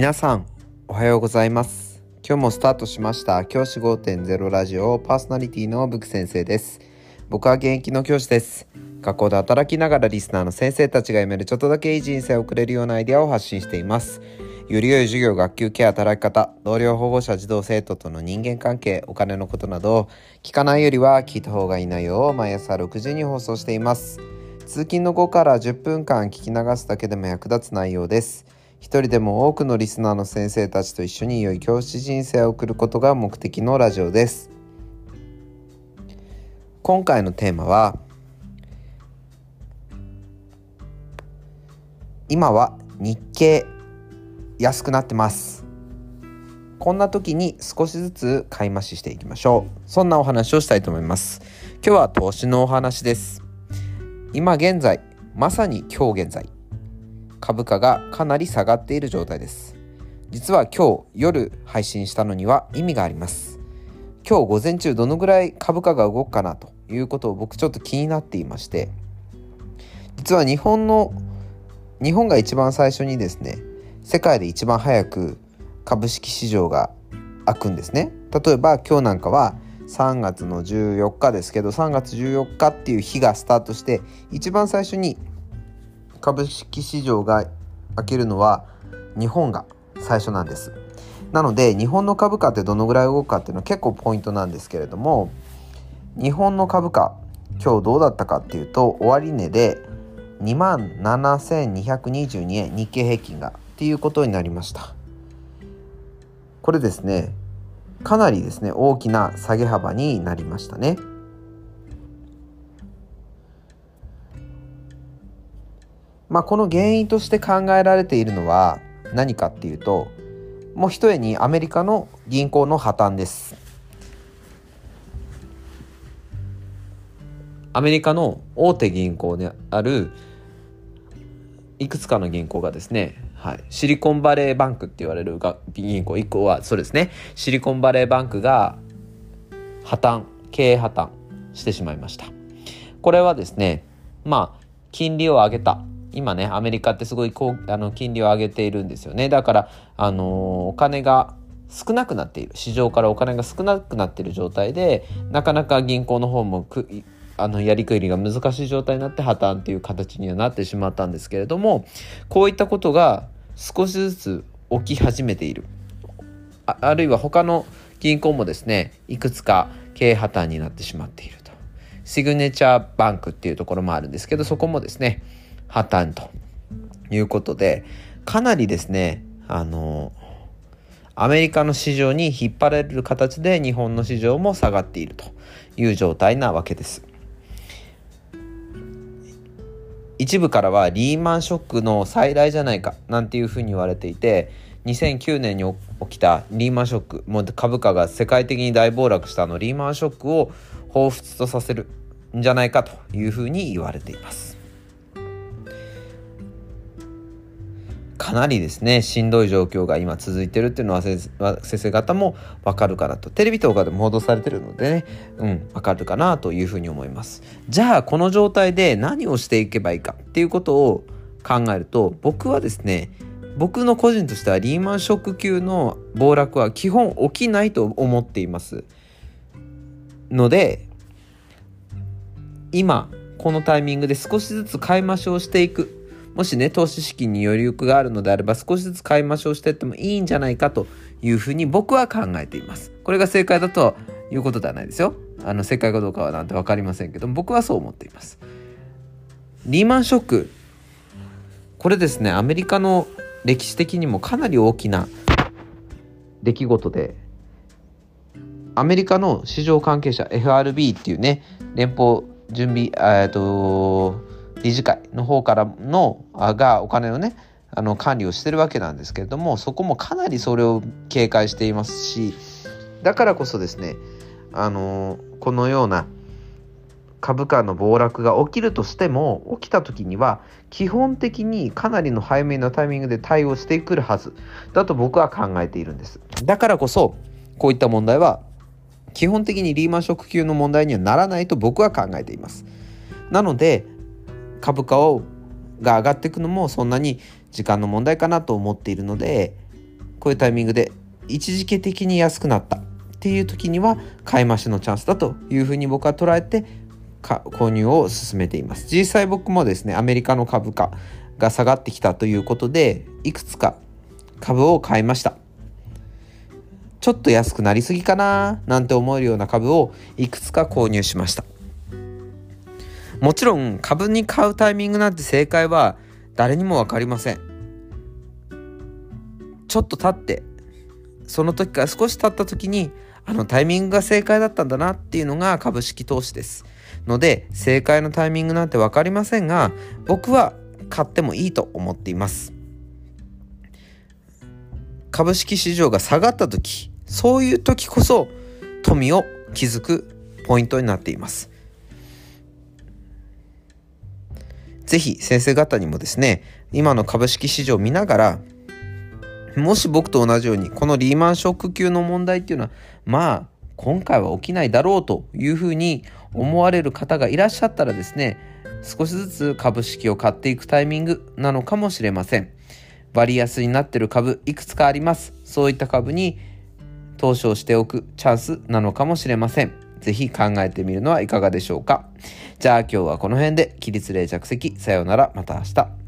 皆さんおはようございます。今日もスタートしました。教師5.0ラジオパーソナリティのブク先生です。僕は現役の教師です。学校で働きながらリスナーの先生たちが読めるちょっとだけいい人生を送れるようなアイデアを発信しています。より良い授業、学級ケア、働き方、同僚保護者、児童生徒との人間関係、お金のことなど、聞かないよりは聞いた方がいい内容を毎朝6時に放送しています。通勤の後から10分間聞き流すだけでも役立つ内容です。一人でも多くのリスナーの先生たちと一緒に良い教師人生を送ることが目的のラジオです。今回のテーマは今は日経安くなってます。こんな時に少しずつ買い増ししていきましょう。そんなお話をしたいと思います。今日は投資のお話です。今現在まさに今日現在。株価がかなり下がっている状態です。実は今日夜配信したのには意味があります。今日午前中どのぐらい株価が動くかなということを僕ちょっと気になっていまして実は日本の日本が一番最初にですね世界で一番早く株式市場が開くんですね。例えば今日なんかは3月の14日ですけど3月14日っていう日がスタートして一番最初に株式市場が開けるのは日本が最初なんです。なので日本の株価ってどのぐらい動くかっていうのは結構ポイントなんですけれども日本の株価今日どうだったかっていうと終値で2万7222円日経平均がっていうことになりました。これですねかなりですね大きな下げ幅になりましたね。まあこの原因として考えられているのは何かっていうともう一重にアメリカの銀行の破綻です。アメリカの大手銀行であるいくつかの銀行がですねはい、シリコンバレーバンクって言われる銀行1個はそうですね。シリコンバレーバンクが破綻経営破綻してしまいました。これはですねまあ金利を上げた。今ねアメリカってすごいこうあの金利を上げているんですよね。だからあの、お金が少なくなっている。市場からお金が少なくなっている状態でなかなか銀行の方もあのやりくりが難しい状態になって破綻っていう形にはなってしまったんですけれどもこういったことが少しずつ起き始めている。ああるいは他の銀行もですねいくつか経営破綻になってしまっていると。シグネチャーバンクっていうところもあるんですけどそこもですね破綻ということでかなりですねあのアメリカの市場に引っ張られる形で日本の市場も下がっているという状態なわけです。一部からはリーマンショックの再来じゃないかなんていうふうに言われていて2009年に起きたリーマンショックもう株価が世界的に大暴落したあのリーマンショックを彷彿とさせるんじゃないかというふうに言われています。かなりですねしんどい状況が今続いてるっていうのは先生方もわかるかなと。テレビとかでも報道されてるのでねうんわかるかなというふうに思います。じゃあこの状態で何をしていけばいいかっていうことを考えると僕はですね僕の個人としてはリーマンショック級の暴落は基本起きないと思っています。ので今このタイミングで少しずつ買い増しをしていく。もしね、投資資金に余力があるのであれば少しずつ買い増しをしていってもいいんじゃないかというふうに僕は考えています。これが正解だということではないですよ。あの、正解かどうかはなんて分かりませんけど僕はそう思っています。リーマンショック。これですね、アメリカの歴史的にもかなり大きな出来事で、アメリカの市場関係者 FRB っていうね、連邦準備、えっと、理事会の方からのがお金をねあの管理をしてるわけなんですけれどもそこもかなりそれを警戒していますしだからこそですねあのこのような株価の暴落が起きるとしても起きた時には基本的にかなりの早めのタイミングで対応してくるはずだと僕は考えているんです。だからこそこういった問題は基本的にリーマンショック級の問題にはならないと僕は考えています。なので株価をが上がっていくのもそんなに時間の問題かなと思っているのでこういうタイミングで一時期的に安くなったっていう時には買い増しのチャンスだというふうに僕は捉えて購入を進めています。実際僕もですねアメリカの株価が下がってきたということでいくつか株を買いました。ちょっと安くなりすぎかななんて思えるような株をいくつか購入しました。もちろん株に買うタイミングなんて正解は誰にも分かりません。ちょっと経ってその時から少し経った時にあのタイミングが正解だったんだなっていうのが株式投資です。ので正解のタイミングなんて分かりませんが僕は買ってもいいと思っています。株式市場が下がった時そういう時こそ富を築くポイントになっています。ぜひ先生方にもですね今の株式市場を見ながらもし僕と同じようにこのリーマンショック級の問題っていうのはまあ今回は起きないだろうというふうに思われる方がいらっしゃったらですね少しずつ株式を買っていくタイミングなのかもしれません。割安になってる株いくつかあります。そういった株に投資をしておくチャンスなのかもしれません。ぜひ考えてみるのはいかがでしょうか。じゃあ今日はこの辺で起立例着席さようなら。また明日。